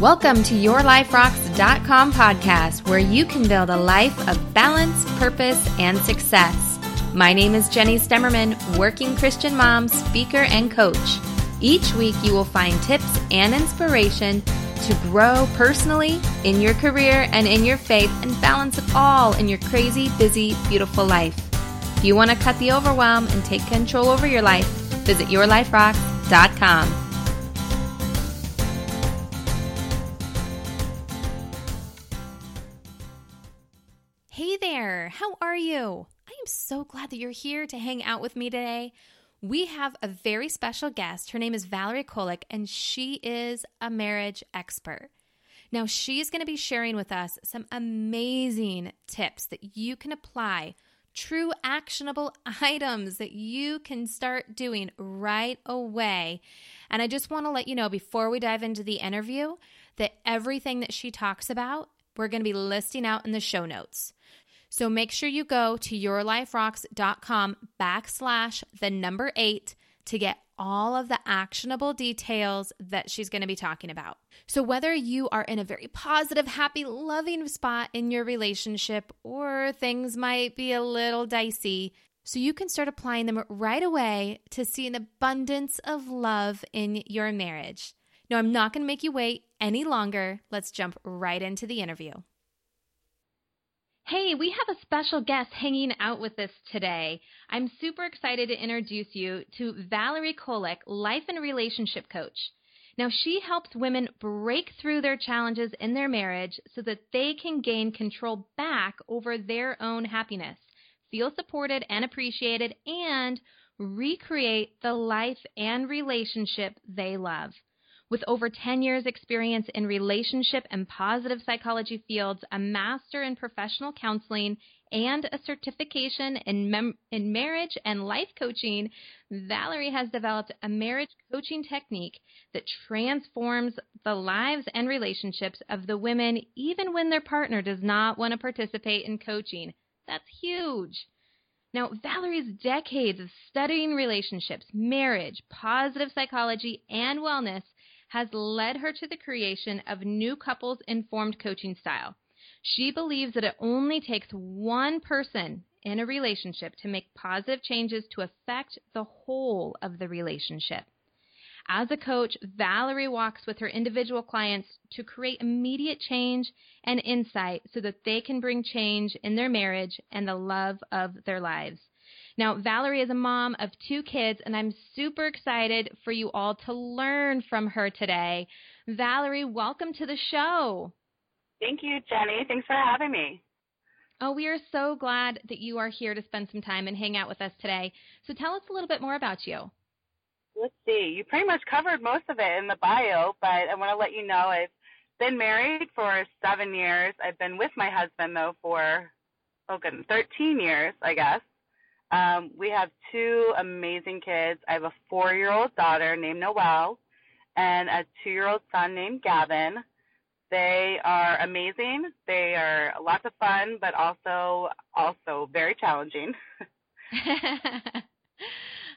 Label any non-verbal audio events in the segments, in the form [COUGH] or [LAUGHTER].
Welcome to YourLifeRocks.com podcast, where you can build a life of balance, purpose, and success. My name is Jenny Stemmerman, working Christian mom, speaker, and coach. Each week, you will find tips and inspiration to grow personally, in your career, and in your faith, and balance it all in your crazy, busy, beautiful life. If you want to cut the overwhelm and take control over your life, visit YourLifeRocks.com. how are you? I am so glad that you're here to hang out with me today. We have a very special guest. Her name is Valerie Kolek, and she is a marriage expert. Now, she's going to be sharing with us some amazing tips that you can apply, true actionable [LAUGHS] items that you can start doing right away. And I just want to let you know before we dive into the interview that everything that she talks about, we're going to be listing out in the show notes. So make sure you go to yourliferocks.com backslash the number eight to get all of the actionable details that she's going to be talking about. So, whether you are in a very positive, happy, loving spot in your relationship or things might be a little dicey, so you can start applying them right away to see an abundance of love in your marriage. Now, I'm not going to make you wait any longer. Let's jump right into the interview. Hey, we have a special guest hanging out with us today. I'm super excited to introduce you to Valerie Kolek, life and relationship coach. Now, she helps women break through their challenges in their marriage so that they can gain control back over their own happiness, feel supported and appreciated, and recreate the life and relationship they love. With over 10 years' experience in relationship and positive psychology fields, a master in professional counseling, and a certification in, mem- in marriage and life coaching, Valerie has developed a marriage coaching technique that transforms the lives and relationships of the women, even when their partner does not want to participate in coaching. That's huge. Now, Valerie's decades of studying relationships, marriage, positive psychology, and wellness has led her to the creation of New Couples Informed Coaching Style. She believes that it only takes one person in a relationship to make positive changes to affect the whole of the relationship. As a coach, Valerie walks with her individual clients to create immediate change and insight so that they can bring change in their marriage and the love of their lives. Now, Valerie is a mom of two kids, and I'm super excited for you all to learn from her today. Valerie, welcome to the show. Thank you, Jenny. Thanks for having me. Oh, we are so glad that you are here to spend some time and hang out with us today. So tell us a little bit more about you. Let's see. You pretty much covered most of it in the bio, but I want to let you know I've been married for seven years. I've been with my husband, though, for, oh, good, 13 years, I guess. Um, we have two amazing kids. I have a four year old daughter named Noelle and a two year old son named Gavin. They are amazing. They are lots of fun, but also also very challenging. [LAUGHS] [LAUGHS]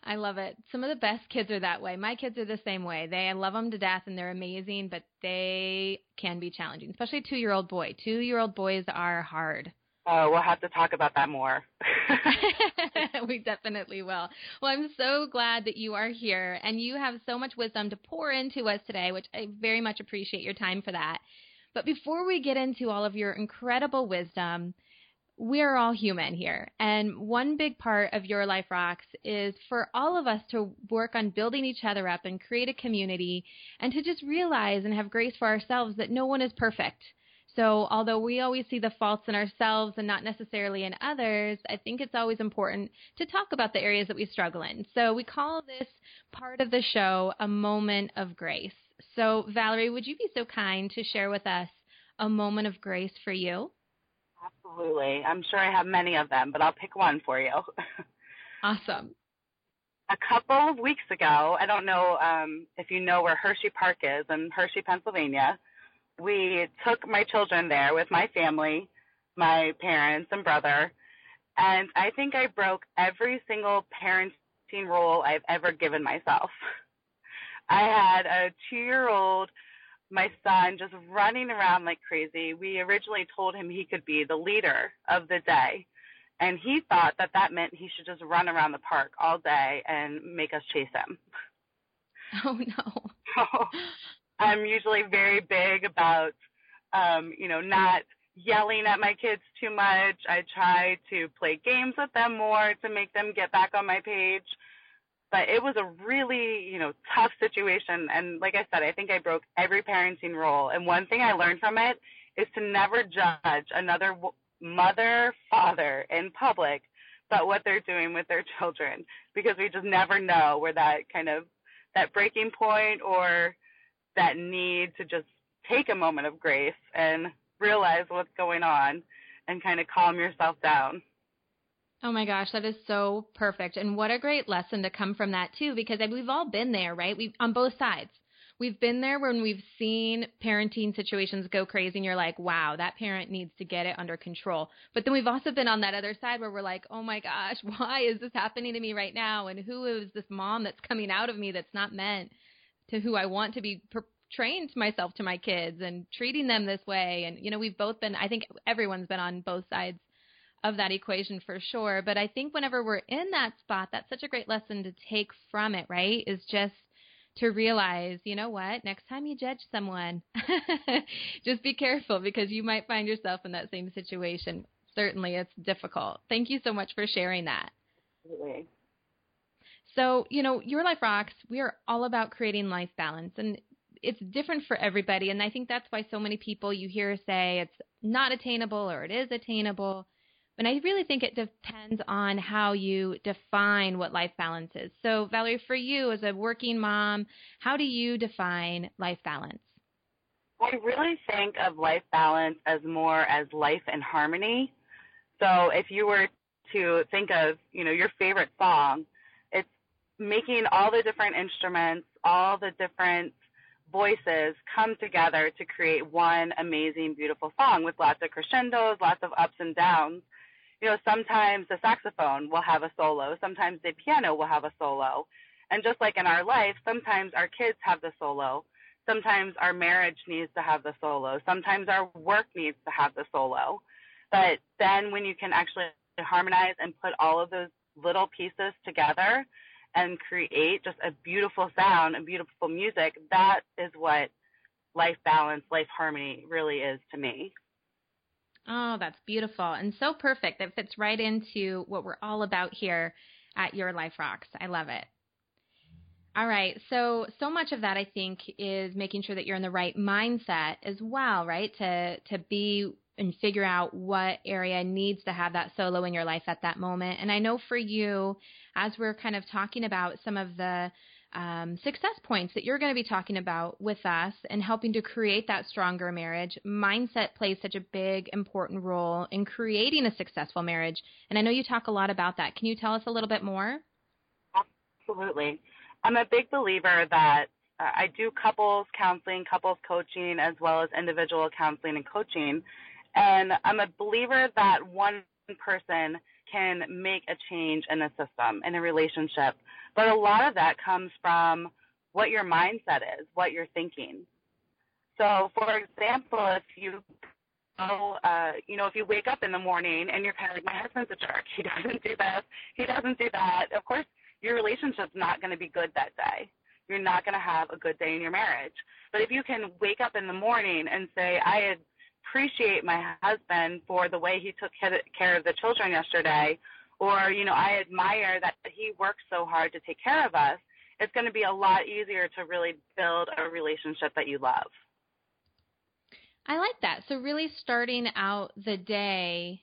I love it. Some of the best kids are that way. My kids are the same way. They I love them to death and they're amazing, but they can be challenging, especially a 2-year-old boy. 2-year-old boys are hard. Oh, we'll have to talk about that more. [LAUGHS] we definitely will. Well, I'm so glad that you are here and you have so much wisdom to pour into us today, which I very much appreciate your time for that. But before we get into all of your incredible wisdom, we're all human here. And one big part of Your Life Rocks is for all of us to work on building each other up and create a community and to just realize and have grace for ourselves that no one is perfect so, although we always see the faults in ourselves and not necessarily in others, I think it's always important to talk about the areas that we struggle in. So, we call this part of the show a moment of grace. So, Valerie, would you be so kind to share with us a moment of grace for you? Absolutely. I'm sure I have many of them, but I'll pick one for you. [LAUGHS] awesome. A couple of weeks ago, I don't know um, if you know where Hershey Park is in Hershey, Pennsylvania we took my children there with my family, my parents and brother, and I think I broke every single parenting rule I've ever given myself. [LAUGHS] I had a two year old my son just running around like crazy. We originally told him he could be the leader of the day. And he thought that that meant he should just run around the park all day and make us chase him. [LAUGHS] Oh no. So [LAUGHS] I'm usually very big about um, you know, not yelling at my kids too much. I try to play games with them more to make them get back on my page. But it was a really you know tough situation. And like i said i think i broke every parenting rule. And one thing i learned from it is to never judge another mother father in public but what they're doing with their [LAUGHS] children. Because we just never know where that kind of that breaking point or that need to just take a moment of grace and realize what's going on and kind of calm yourself down Oh my gosh, that is so perfect. And what a great lesson to come from that too, because we've all been there, right? We've on both sides. We've been there when we've seen parenting situations go crazy and you're like, wow, that parent needs to get it under control. But then we've also been on that other side where we're like, oh my gosh, [LAUGHS] why is this happening to me right now? And who is this mom that's coming out of me that's not meant to who I want to be per- trained myself to my kids and treating them this way? And, you know, we've both been, I think everyone's been on both sides of that equation for sure. But I think whenever we're in that spot, that's such a great lesson to take from it, right? Is just to realize, you know what, next time you judge someone, [LAUGHS] just be careful because you might find yourself in that same situation. Certainly, it's difficult. Thank you so much for sharing that. Absolutely. So, you know, Your Life Rocks, we are all about creating life balance. And it's different for everybody. And I think that's why so many people you hear say it's not attainable or it is attainable. And I really think it depends on how you define what life balance is. So, Valerie, for you as a working mom, how do you define life balance? I really think of life balance as more as life and harmony. So, if you were to think of, you know, your favorite song, making all the different instruments, all the different voices come together to create one amazing, beautiful song with lots of crescendos, lots of ups and downs you know, sometimes the saxophone will have a solo, sometimes the piano will have a solo. And just like in our life, sometimes our kids have the solo, sometimes our marriage needs to have the solo, sometimes our work needs to have the solo. But then when you can actually harmonize and put all of those little pieces together and create just a beautiful sound and beautiful music, that is what life balance, life harmony really is to me. Oh, that's beautiful and so perfect. That fits right into what we're all about here at Your Life Rocks. I love it. All right. So, so much of that I think is making sure that you're in the right mindset as well, right? To to be and figure out what area needs to have that solo in your life at that moment. And I know for you, as we're kind of talking about some of the um, success points that you're going to be talking about with us and helping to create that stronger marriage. Mindset plays such a big, important role in creating a successful marriage. And I know you talk a lot about that. Can you tell us a little bit more? Absolutely. I'm a big believer that uh, I do couples counseling, couples coaching, as well as individual counseling and coaching. And I'm a believer that one person can make a change in a system, in a relationship. But a lot of that comes from what your mindset is, what you're thinking. So, for example, if you know, uh, you know, if you wake up in the morning and you're kind of like, my husband's a jerk. He [LAUGHS] doesn't do this. He doesn't do that. Of course, your relationship's not going to be good that day. You're not going to have a good day in your marriage. But if you can wake up in the morning and say, I appreciate my husband for the way he took care of the children yesterday, or you know i admire that he works so hard to take care of us it's going to be a lot easier to really build a relationship that you love. I like that. So really starting out the day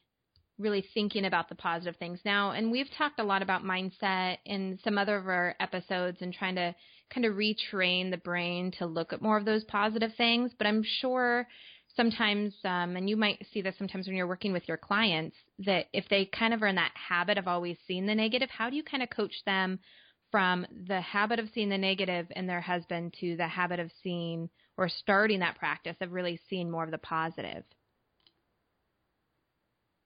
really thinking about the positive things. Now and we've talked a lot about mindset in some other of our episodes and trying to kind of retrain the brain to look at more of those positive things but i'm sure sometimes, um, and you might see this sometimes when you're working with your clients, that if they kind of are in that habit of always seeing the negative, how do you kind of coach them from the habit of seeing the negative in their husband to the habit of seeing or starting that practice of really seeing more of the positive?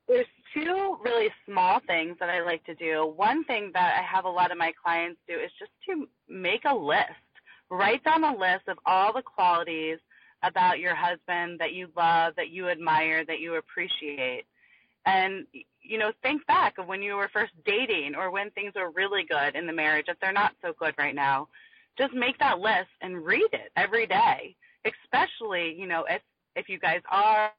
There's two really small things that I like to do. One thing that I have a lot of my clients do is just to make a list. Write down a list of all the qualities about your husband that you love, that you admire, that you appreciate. And, you know, think back of when you were first dating or when things were really good in the marriage, if they're not so good right now. Just make that list and read it every day, especially, you know, if, if you guys are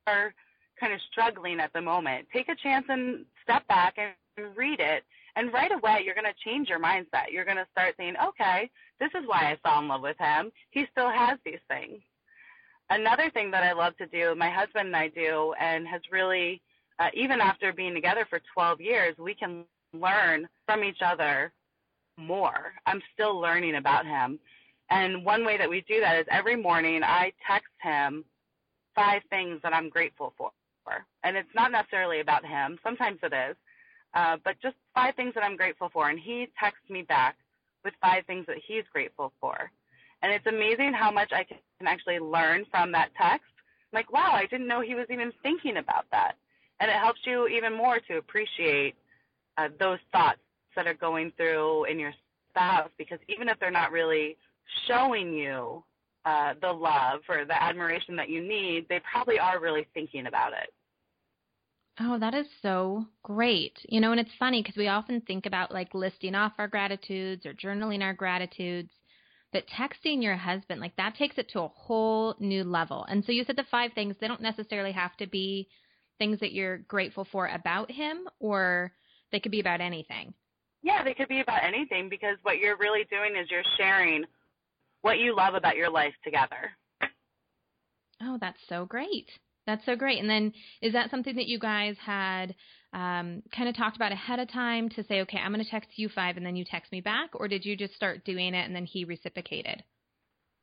kind of struggling at the moment. Take a chance and step back and read it. And right away, you're going to change your mindset. You're going to start saying, okay, this is why I fell in love with him. He still has these things. Another thing that I love to do, my husband and I do, and has really, uh, even after being together for 12 years, we can learn from each other more. I'm still learning about him. And one way that we do that is every morning I text him five things that I'm grateful for. And it's not necessarily about him. Sometimes it is. Uh, but just five things that I'm grateful for. And he texts me back with five things that he's grateful for. And it's amazing how much I can actually learn from that text. I'm like, wow, I didn't know he was even thinking about that. And it helps you even more to appreciate uh, those thoughts that are going through in your spouse because even if they're not really showing you uh, the love or the admiration that you need, they probably are really thinking about it. Oh, that is so great. You know, and it's funny because we often think about like listing off our gratitudes or journaling our gratitudes, but texting your husband, like that takes it to a whole new level. And so you said the five things, they don't necessarily have to be things that you're grateful for about him, or they could be about anything. Yeah, they could be about anything because what you're really doing is you're sharing what you love about your life together. Oh, that's so great. That's so great. And then is that something that you guys had um, kind of talked about ahead of time to say, okay, I'm going to text you five and then you text me back? Or did you just start doing it and then he reciprocated?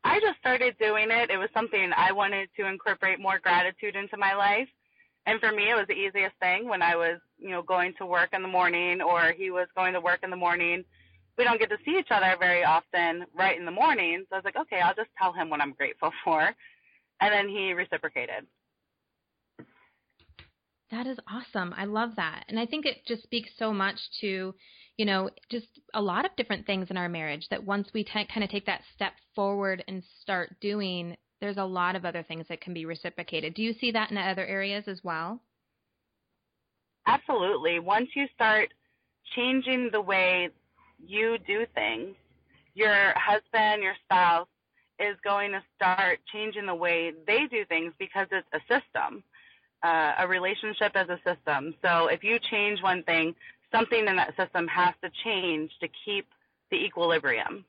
I just started doing it. It was something I wanted to incorporate more gratitude into my life. And for me, it was the easiest thing when I was, you know, going to work in the morning or he was going to work in the morning. We don't get to see each other very often right in the morning. So I was like, okay, I'll just tell him what I'm grateful [LAUGHS] for. And then he reciprocated. That is awesome. I love that. And I think it just speaks so much to, you know, just a lot of different things in our marriage that once we t- kind of take that step forward and start doing, there's a lot of other things that can be reciprocated. Do you see that in other areas as well? Absolutely. Once you start changing the way you do things, your husband, your spouse is going to start changing the way they do things because it's a system uh, a relationship as a system. So if you change one thing, something in that system has to change to keep the equilibrium.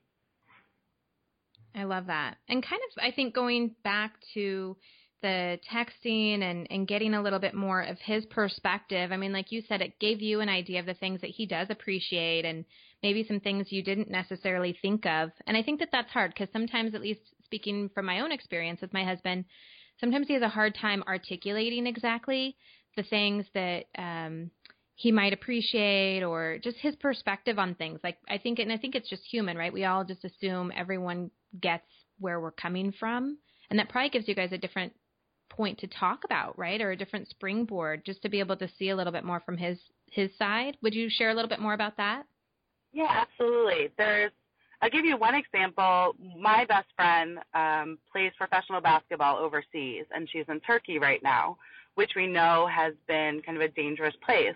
I love that. And kind of, I think going back to the texting and, and getting a little bit more of his perspective. I mean, like you said, it gave you an idea of the things that he does appreciate and maybe some things you didn't necessarily think of. And I think that that's hard because sometimes, at least speaking from my own experience with my husband, sometimes he has a hard time articulating exactly the things that um, he might appreciate or just his perspective on things. Like I think, and I think it's just human, right? We all just assume everyone gets where we're coming from, and that probably gives you guys a different point to talk about, right? Or a different springboard, just to be able to see a little bit more from his his side. Would you share a little bit more about that? Yeah, absolutely. There's I'll give you one example. My best friend um, plays professional basketball overseas, and she's in Turkey right now, which we know has been kind of a dangerous place.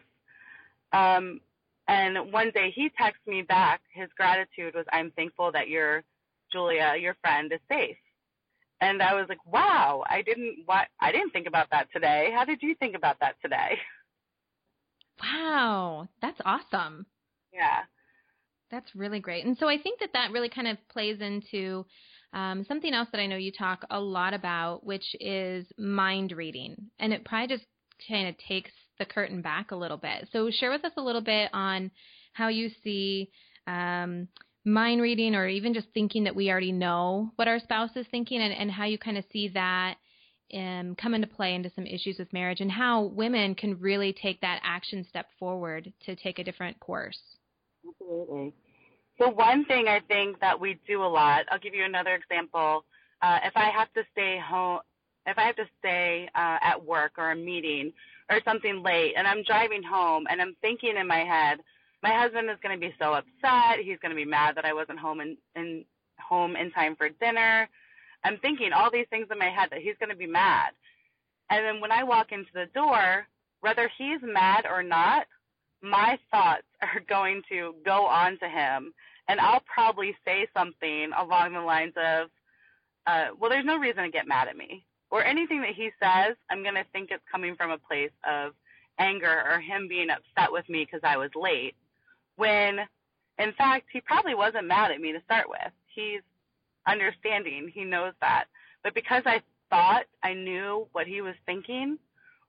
Um, and one day he texted me back. His gratitude was, "I'm thankful that your Julia, your friend, is safe." And I was like, "Wow, I didn't what I didn't think about that today. How did you think about that today?" Wow, that's awesome. Yeah. That's really great. And so I think that that really kind of plays into um, something else that I know you talk a lot about, which is mind reading. And it probably just kind of takes the curtain back a little bit. So share with us a little bit on how you see um, mind reading or even just thinking that we already know what our spouse is thinking and, and how you kind of see that um, come into play into some issues with marriage and how women can really take that action step forward to take a different course. Absolutely. So one thing I think that we do a lot, I'll give you another example. Uh, if I have to stay home, if I have to stay uh, at work or a meeting or something late and I'm driving home and I'm thinking in my head, my husband is going to be so upset. He's going to be mad that I wasn't home in, in home in time for dinner. I'm thinking all these things in my head that he's going to be mad. And then when I walk into the door, whether he's mad or not, my thoughts [LAUGHS] are going to go on to him. And I'll probably say something along the lines of, uh, well, there's no reason to get mad at me. Or anything that he says, I'm going to think it's coming from a place of anger or him being upset with me because I was late. When in fact, he probably wasn't mad at me to start with. He's understanding. He knows that. But because I thought I knew what he was thinking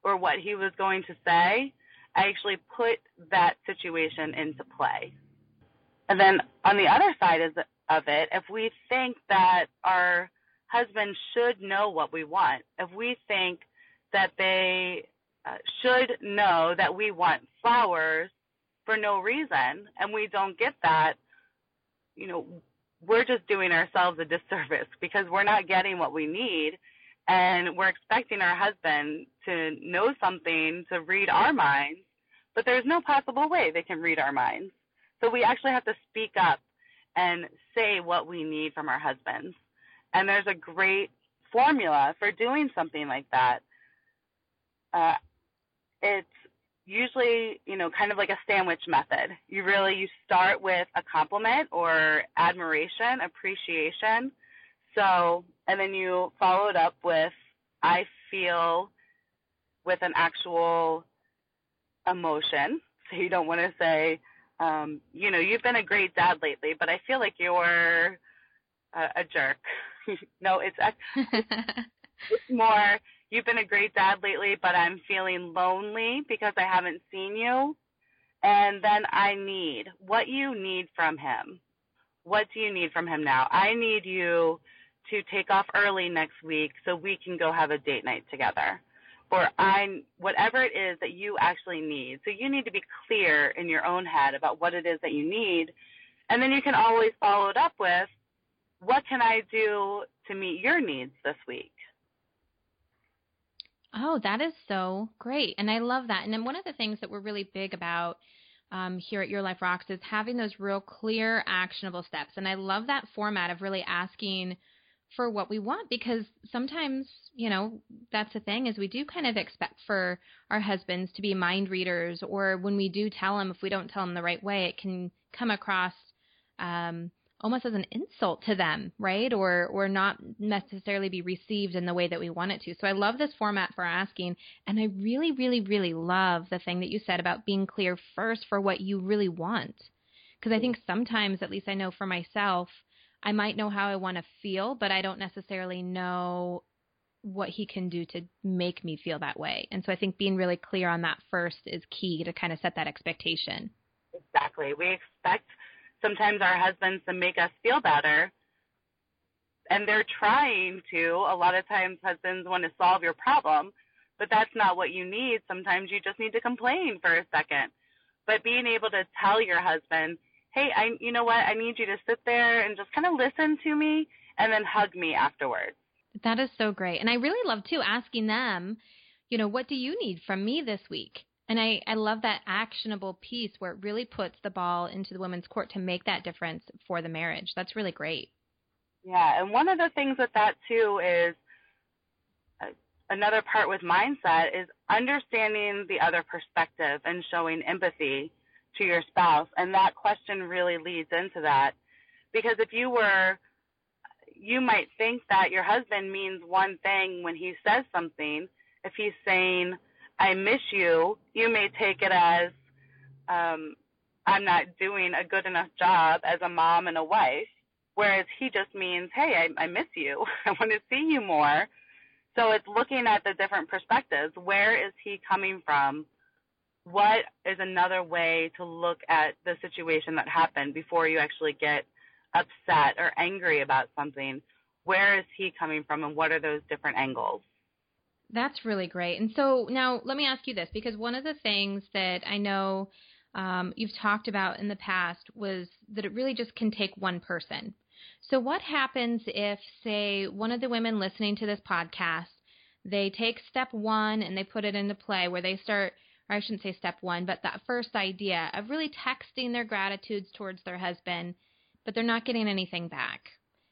or what he was going to say, I actually put that situation into play. And then on the other side of it, if we think that our husband should know what we want, if we think that they uh, should know that we want flowers for no reason and we don't get that, you know, we're just doing ourselves a disservice [LAUGHS] because we're not getting what we need and we're expecting our husband to know something to read our minds, but there's no possible way they can read our minds. So we actually have to speak up and say what we need from our husbands. And there's a great formula for doing something like that. Uh, it's usually, you know, kind of like a sandwich method. You really you start with a compliment or admiration, appreciation. So, and then you follow it up with I feel with an actual emotion. So you don't want to say, um, you know, you've been a great dad lately, but I feel like you're a, a jerk. [LAUGHS] no, it's it's [LAUGHS] more You've been a great dad lately, but I'm feeling lonely because I haven't seen you. And then I need what you need from him. What do you need from him now? I need you to take off early next week so we can go have a date night together. Or I whatever it is that you actually need. So you need to be clear in your own head about what it is that you need. And then you can always follow it up with what can I do to meet your needs this week? Oh, that is so great. And I love that. And then one of the things that we're really big about um, here at Your Life Rocks is having those real clear, actionable steps. And I love that format of really asking for what we want because sometimes, you know, that's the thing is we do kind of expect for our husbands to be mind readers or when we do tell them, if we don't tell them the right way, it can come across um, almost as an insult to them, right? Or or not necessarily be received in the way that we want it to. So I love this format for asking and I really really really love the thing that you said about being clear first for what you really want. Because I think sometimes at least I know for myself, I might know how I want to feel, but I don't necessarily know what he can do to make me feel that way. And so I think being really clear on that first is key to kind of set that expectation. Exactly. We expect sometimes our husbands to make us feel better and they're trying to a lot of times husbands want to solve your problem but that's not what you need sometimes you just need to complain for a second but being able to tell your husband hey i you know what i need you to sit there and just kind of listen to me and then hug me afterwards that is so great and i really love too asking them you know what do you need from me this week and I, I love that actionable piece where it really puts the ball into the women's court to make that difference for the marriage. That's really great. Yeah, and one of the things with that too is uh, another part with mindset is understanding the other perspective and showing empathy to your spouse. And that question really leads into that. Because if you were, you might think that your husband means one thing when he says something. If he's saying, I miss you, you may take it as um, I'm not doing a good enough job as a mom and a wife, whereas he just means, hey, I, I miss you. [LAUGHS] I want to see you more. So it's looking at the different perspectives. Where is he coming from? What is another way to look at the situation that happened before you actually get upset or angry about something? Where is he coming from and what are those different angles? That's really great. And so now let me ask you this because one of the things that I know um, you've talked about in the past was that it really just can take one person. So what happens if, say, one of the women listening to this podcast, they take step one and they put it into play where they start, or I shouldn't say step one, but that first idea of really texting their gratitudes towards their husband, but they're not getting anything back.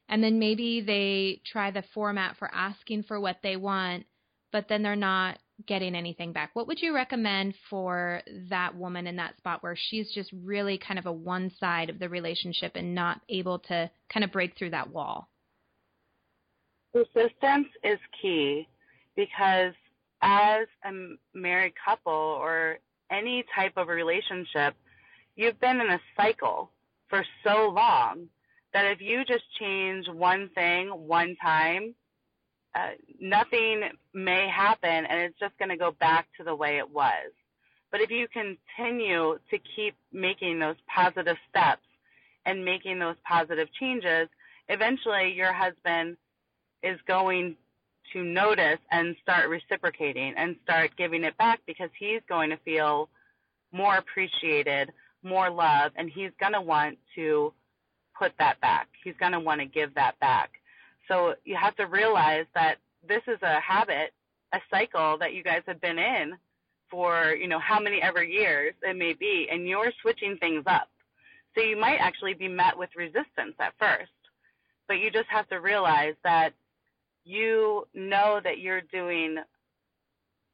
and then maybe they try the format for asking for what they want, but then they're not getting anything back. What would you recommend for that woman in that spot where she's just really kind of a one side of the relationship and not able to kind of break through that wall? Persistence is key because as a married couple or any type of relationship, you've been in a cycle for so long that if you just change one thing one time, uh, nothing may happen and it's just going to go back to the way it was. But if you continue to keep making those positive steps and making those positive changes, eventually your husband is going to notice and start reciprocating and start giving it back because he's going to feel more appreciated, more love, and he's going to want to put that back. He's going to want to give that back. So you have to realize that this is a habit, a cycle that you guys have been in for, you know, how many ever years it may be, and you're switching things up. So you might actually be met with resistance at first, but you just have to realize that you know that you're doing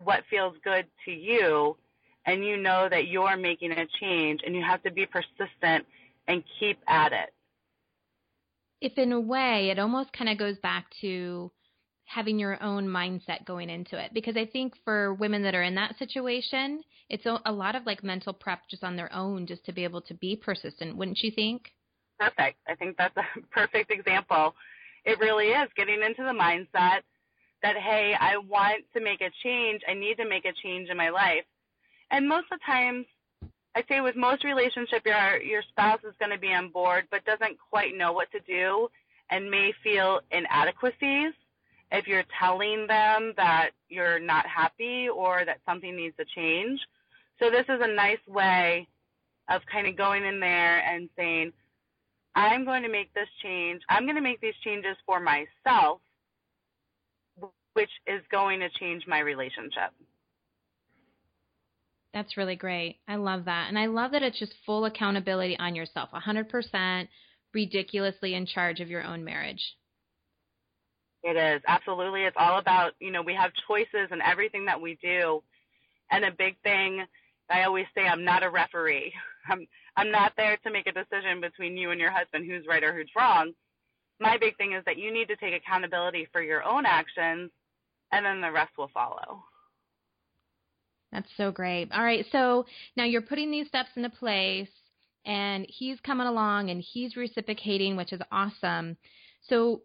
what feels good to you and you know that you're making a change and you have to be persistent and keep at it. If in a way it almost kind of goes back to having your own mindset going into it because i think for women that are in that situation it's a, lot of like mental prep just on their own just to be able to be persistent wouldn't you think? Perfect. I think that's a [LAUGHS] perfect example it really is getting into the mindset that hey i want to make a change i need to make a change in my life and most of the times I say with most relationship, your your spouse is going to be on board, but doesn't quite know what to do, and may feel inadequacies if you're telling them that you're not happy or that something needs to change. So this is a nice way of kind of going in there and saying, I'm going to make this change. I'm going to make these changes for myself, which is going to change my relationship. That's really great. I love that. And I love that it's just full accountability on yourself, 100% ridiculously in charge of your own marriage. It is. Absolutely. It's all about, you know, we have choices in everything that we do. And a big thing, I always say I'm not a referee. [LAUGHS] I'm I'm not there to make a decision between you and your husband who's right or who's wrong. My big thing is that you need to take accountability for your own actions and then the rest will follow. That's so great. All right, so now you're putting these steps into place, and he's coming along and he's reciprocating, which is awesome. So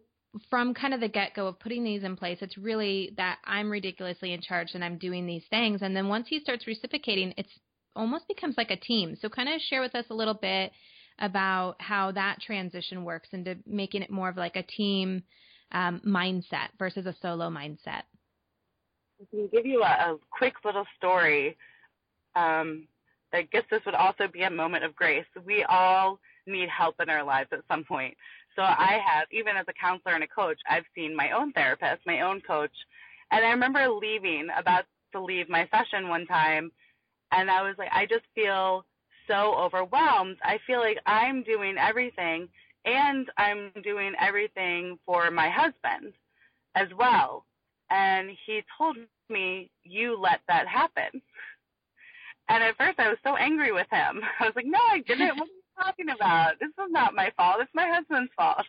from kind of the get go of putting these in place, it's really that I'm ridiculously in charge and I'm doing these things. And then once he starts reciprocating, it's almost becomes like a team. So kind of share with us a little bit about how that transition works into making it more of like a team um, mindset versus a solo mindset. I can give you a, a quick little story. Um, I guess this would also be a moment of grace. We all need help in our lives at some point. So I have, even as a counselor and a coach, I've seen my own therapist, my own coach. And I remember leaving, about to leave my session one time, and I was like, I just feel so overwhelmed. I feel like I'm doing everything, and I'm doing everything for my husband as well. And he told me, You let that happen. And at first I was so angry with him. [LAUGHS] I was like, No, I didn't. [LAUGHS] talking about? This is not my fault. It's my husband's fault.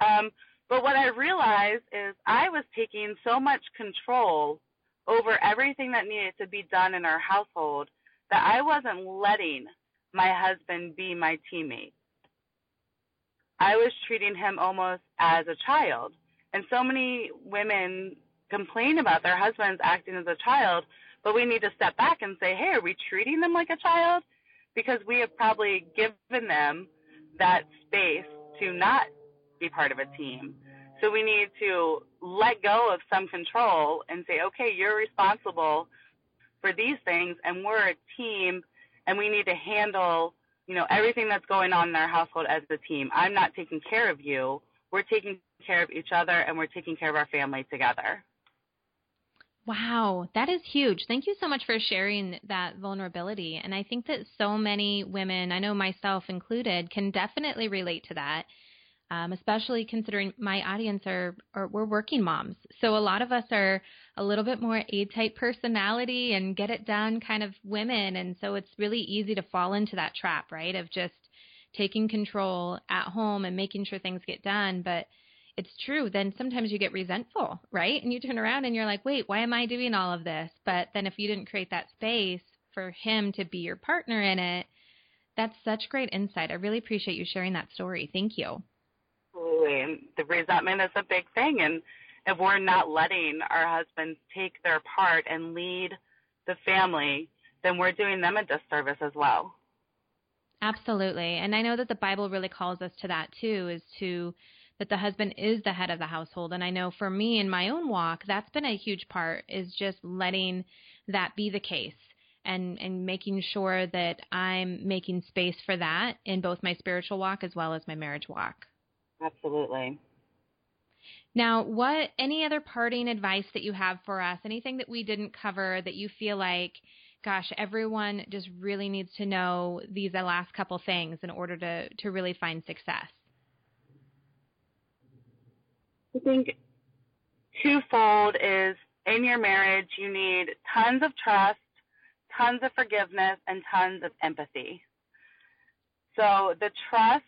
Um, but what I realized is I was taking so much control over everything that needed to be done in our household that I wasn't letting my husband be my teammate. I was treating him almost as a child. And so many women complain about their husbands acting as a child, but we need to step back and say, hey, are we treating them like a child? Because we have probably given them that space to not be part of a team. So we need to let go of some control and say, okay, you're responsible for these things and we're a team and we need to handle, you know, everything that's going on in our household as a team. I'm not taking care of you we're taking care of each other and we're taking care of our family together. Wow, that is huge. Thank you so much for sharing that vulnerability. And I think that so many women, I know myself included, can definitely relate to that. um, especially considering my audience are, are we're working moms. So a lot of us are a little bit more A-type personality and get it done kind of women, and so it's really easy to fall into that trap, right? Of just taking control at home and making sure things get done, but it's true. Then sometimes you get resentful, right? And you turn around and you're like, wait, why am I doing all of this? But then if you didn't create that space for him to be your partner in it, that's such great insight. I really appreciate you sharing that story. Thank you. Absolutely. And the resentment is a big thing. And if we're not letting our husbands take their part and lead the family, then we're doing them a disservice as well. Absolutely. And I know that the Bible really calls us to that too, is to that the husband is the head of the household. And I know for me in my own walk, that's been a huge part is just letting that be the case and and making sure that I'm making space for that in both my spiritual walk as well as my marriage walk. Absolutely. Now, what any other parting advice that you have for us? Anything that we didn't cover that you feel like gosh, everyone just really needs to know these last couple things in order to to really find success? I think twofold is in your marriage you need tons of trust, tons of forgiveness, and tons of empathy. So the trust,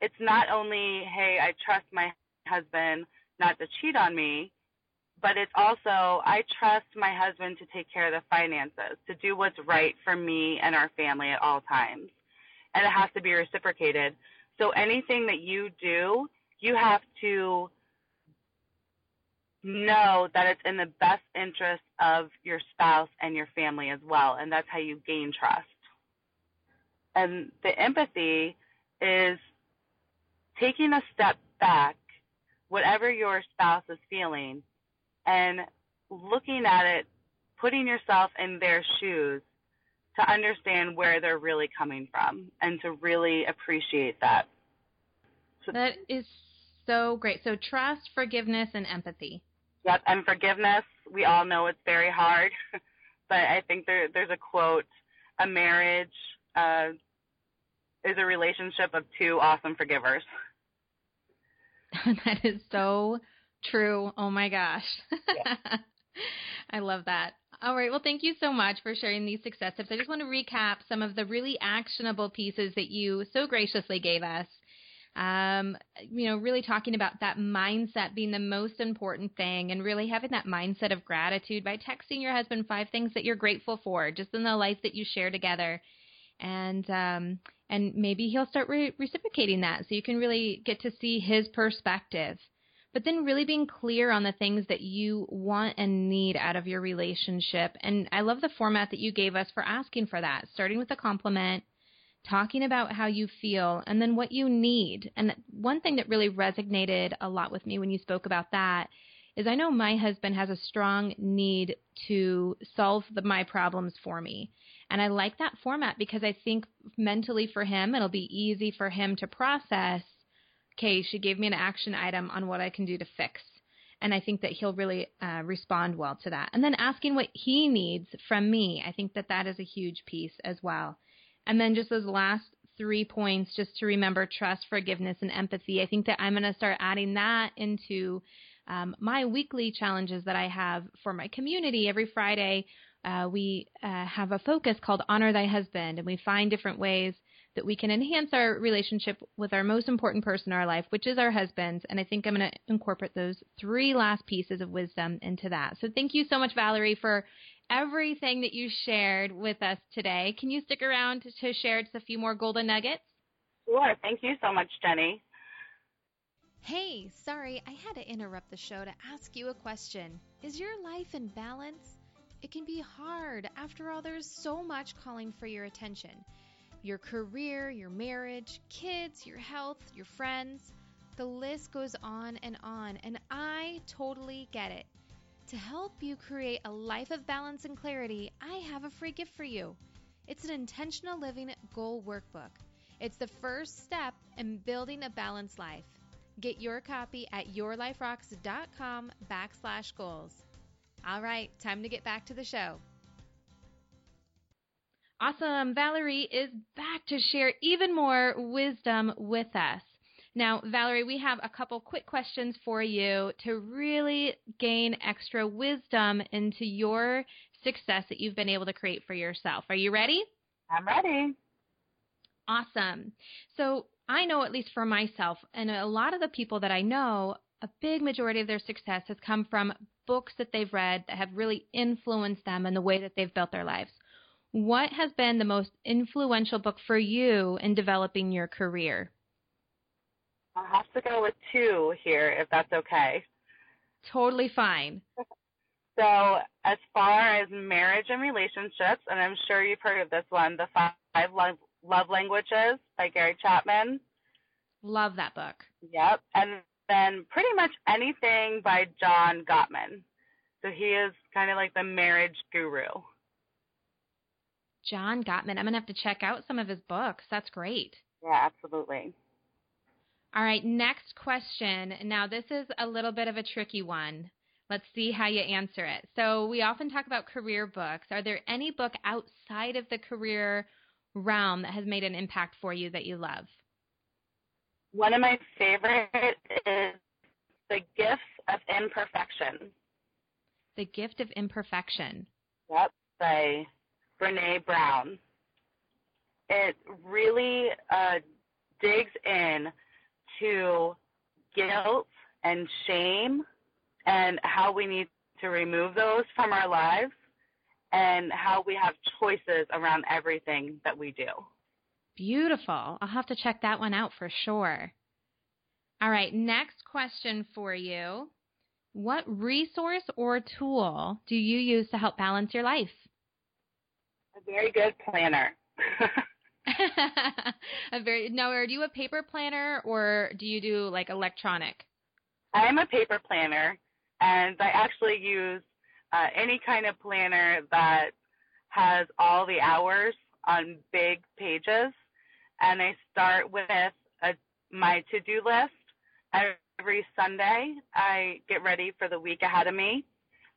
it's not only, hey, I trust my husband not to cheat on me, but it's also I trust my husband to take care of the finances, to do what's right for me and our family at all times. And it has to be reciprocated. So anything that you do, you have to know that it's in the best interest of your spouse and your family as well. And that's how you gain trust. And the empathy is taking a step back, whatever your spouse is feeling, and looking at it, putting yourself in their shoes to understand where they're really coming from and to really appreciate that. So, that is so great. So trust, forgiveness, and empathy. Yep, and forgiveness. We all know it's very hard, [LAUGHS] but I think there, there's a quote: "A marriage uh, is a relationship of two awesome forgivers." [LAUGHS] [LAUGHS] that is so True. Oh my gosh. Yeah. I love that. All right. Well, thank you so much for sharing these success tips. I just want to recap some of the really actionable pieces that you so graciously gave us. Um, you know, really talking about that mindset being the most important thing and really having that mindset of gratitude by texting your husband five things that you're grateful for just in the life that you share together. And, um, and maybe he'll start re- reciprocating that so you can really get to see his perspective but then really being clear on the things that you want and need out of your relationship. And I love the format that you gave us for asking for that, starting with a compliment, talking about how you feel, and then what you need. And one thing that really resonated a lot with me when you spoke about that is I know my husband has a strong need to solve the, my problems for me. And I like that format because I think mentally for him, it'll be easy for him to process okay, she gave me an action item on what I can do to fix. And I think that he'll really uh, respond well to that. And then asking what he needs from me, I think that that is a huge piece as well. And then just those last three points, just to remember trust, forgiveness, and empathy. I think that I'm going to start adding that into um, my weekly challenges that I have for my community every Friday. Uh, we uh, have a focus called Honor Thy Husband, and we find different ways that we can enhance our relationship with our most important person in our life, which is our husbands. And I think I'm going to incorporate those three last pieces of wisdom into that. So thank you so much, Valerie, for everything that you shared with us today. Can you stick around to, to share just a few more golden nuggets? Sure. Thank you so much, Jenny. Hey, sorry, I had to interrupt the show to ask you a question. Is your life in balance? It can be hard. After all, there's so much calling for your attention your career, your marriage, kids, your health, your friends. The list goes on and on, and I totally get it. To help you create a life of balance and clarity, I have a free gift for you. It's an intentional living goal workbook. It's the first step in building a balanced life. Get your copy at yourliferocks.com backslash goals. All right, time to get back to the show. Awesome. Valerie is back to share even more wisdom with us. Now, Valerie, we have a couple quick questions for you to really gain extra wisdom into your success that you've been able to create for yourself. Are you ready? I'm ready. Awesome. So, I know, at least for myself, and a lot of the people that I know, a big majority of their success has come from books that they've read that have really influenced them in the way that they've built their lives. What has been the most influential book for you in developing your career? I'll have to go with two here, if that's okay. Totally fine. So, as far as marriage and relationships, and I'm sure you've heard of this one, The Five Love, love Languages by Gary Chapman. Love that book. Yep. And then pretty much anything by John Gottman. So he is kind of like the marriage guru. John Gottman. I'm going to have to check out some of his books. That's great. Yeah, absolutely. All right, next question. Now, this is a little bit of a tricky one. Let's see how you answer it. So, we often talk about career books. Are there any book outside of the career realm that has made an impact for you that you love? One of my favorite is The Gift of Imperfection. The Gift of Imperfection. Yep, by Brene Brown. It really uh, digs in to guilt and shame and how we need to remove those from our lives and how we have choices around everything that we do. Beautiful. I'll have to check that one out for sure. All right, next question for you. What resource or tool do you use to help balance your life? A very good planner. [LAUGHS] [LAUGHS] a very now are you a paper planner or do you do like electronic? I am a paper planner and I actually use uh, any kind of planner that has all the hours on big pages and I start with a, my to-do list. Every Sunday, I get ready for the week ahead of me,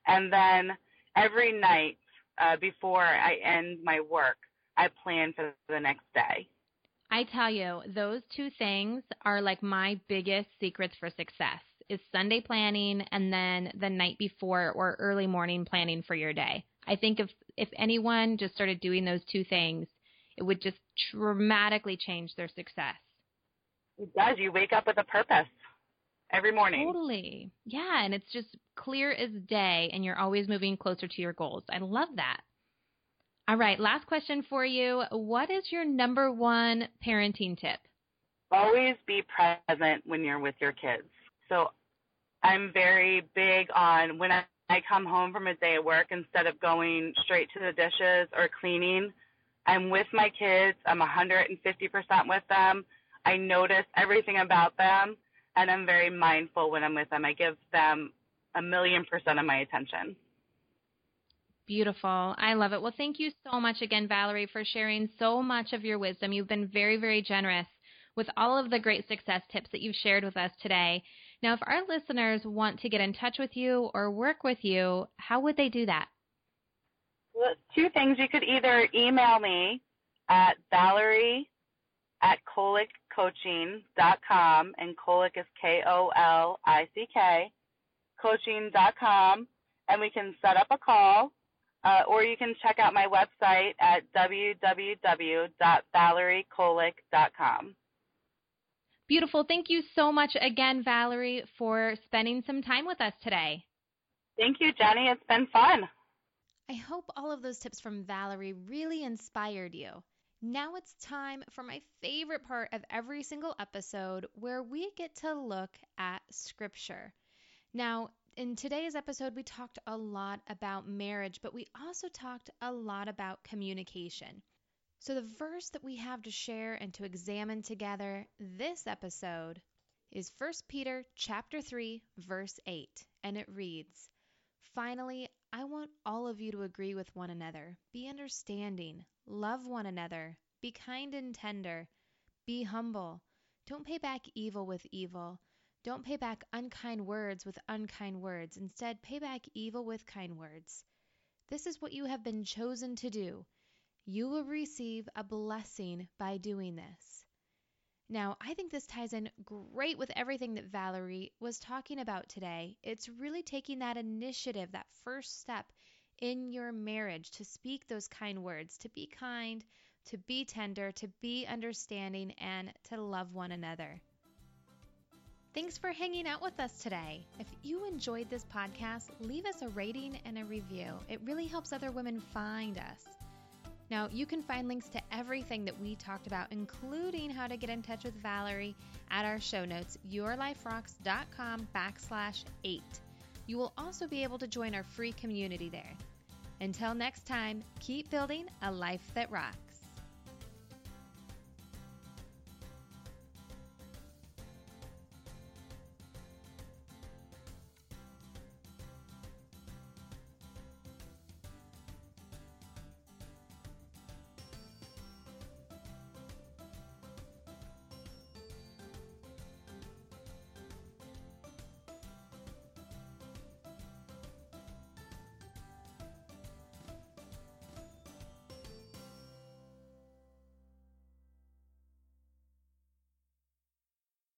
and then every night uh, before I end my work, I plan for the next day. I tell you, those two things are like my biggest secrets for success is Sunday planning and then the night before or early morning planning for your day. I think if if anyone just started doing those two things, it would just dramatically change their success. It does. You wake up with a purpose every morning. Totally. Yeah, and it's just clear as day and you're always moving closer to your goals. I love that. All right, last question for you. What is your number one parenting tip? Always be present when you're with your kids. So I'm very big on when I, I come home from a day of work, instead of going straight to the dishes or cleaning, I'm with my kids. I'm 150% with them. I notice everything about them, and I'm very mindful when I'm with them. I give them a million percent of my attention. Beautiful. I love it. Well, thank you so much again, Valerie, for sharing so much of your wisdom. You've been very, very generous with all of the great success tips that you've shared with us today. Now, if our listeners want to get in touch with you or work with you, how would they do that? Well, two things. You could either email me at Valerie at kolickcoaching.com, and Kolick is K O L I C K, coaching.com, and we can set up a call. Uh, or you can check out my website at www.valeriekolick.com. Beautiful. Thank you so much again, Valerie, for spending some time with us today. Thank you, Jenny. It's been fun. I hope all of those tips from Valerie really inspired you. Now it's time for my favorite part of every single episode where we get to look at scripture. Now, in today's episode, we talked a lot about marriage, but we also talked a lot about communication. So, the verse that we have to share and to examine together this episode is 1 Peter chapter 3 verse 8, and it reads, "Finally, I want all of you to agree with one another, be understanding, love one another, be kind and tender, be humble. Don't pay back evil with evil. Don't pay back unkind words with unkind words. Instead, pay back evil with kind words. This is what you have been chosen to do. You will receive a blessing by doing this. Now, I think this ties in great with everything that Valerie was talking about today. It's really taking that initiative, that first step in your marriage to speak those kind words, to be kind, to be tender, to be understanding, and to love one another. Thanks for hanging out with us today. If you enjoyed this podcast, leave us a rating and a review. It really helps other women find us. Now, you can find links to everything that we talked about, including how to get in touch with Valerie, at our show notes, yourliferocks.com backslash eight. You will also be able to join our free community there. Until next time, keep building a life that rocks.